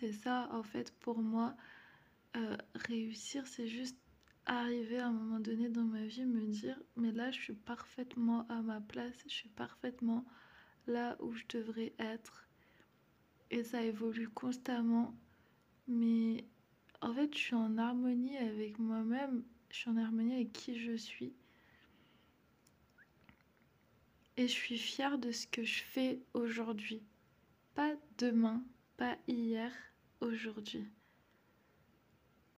c'est ça, en fait, pour moi. Euh, réussir, c'est juste arriver à un moment donné dans ma vie, me dire, mais là, je suis parfaitement à ma place, je suis parfaitement là où je devrais être. Et ça évolue constamment. Mais en fait, je suis en harmonie avec moi-même, je suis en harmonie avec qui je suis. Et je suis fière de ce que je fais aujourd'hui. Pas demain, pas hier, aujourd'hui.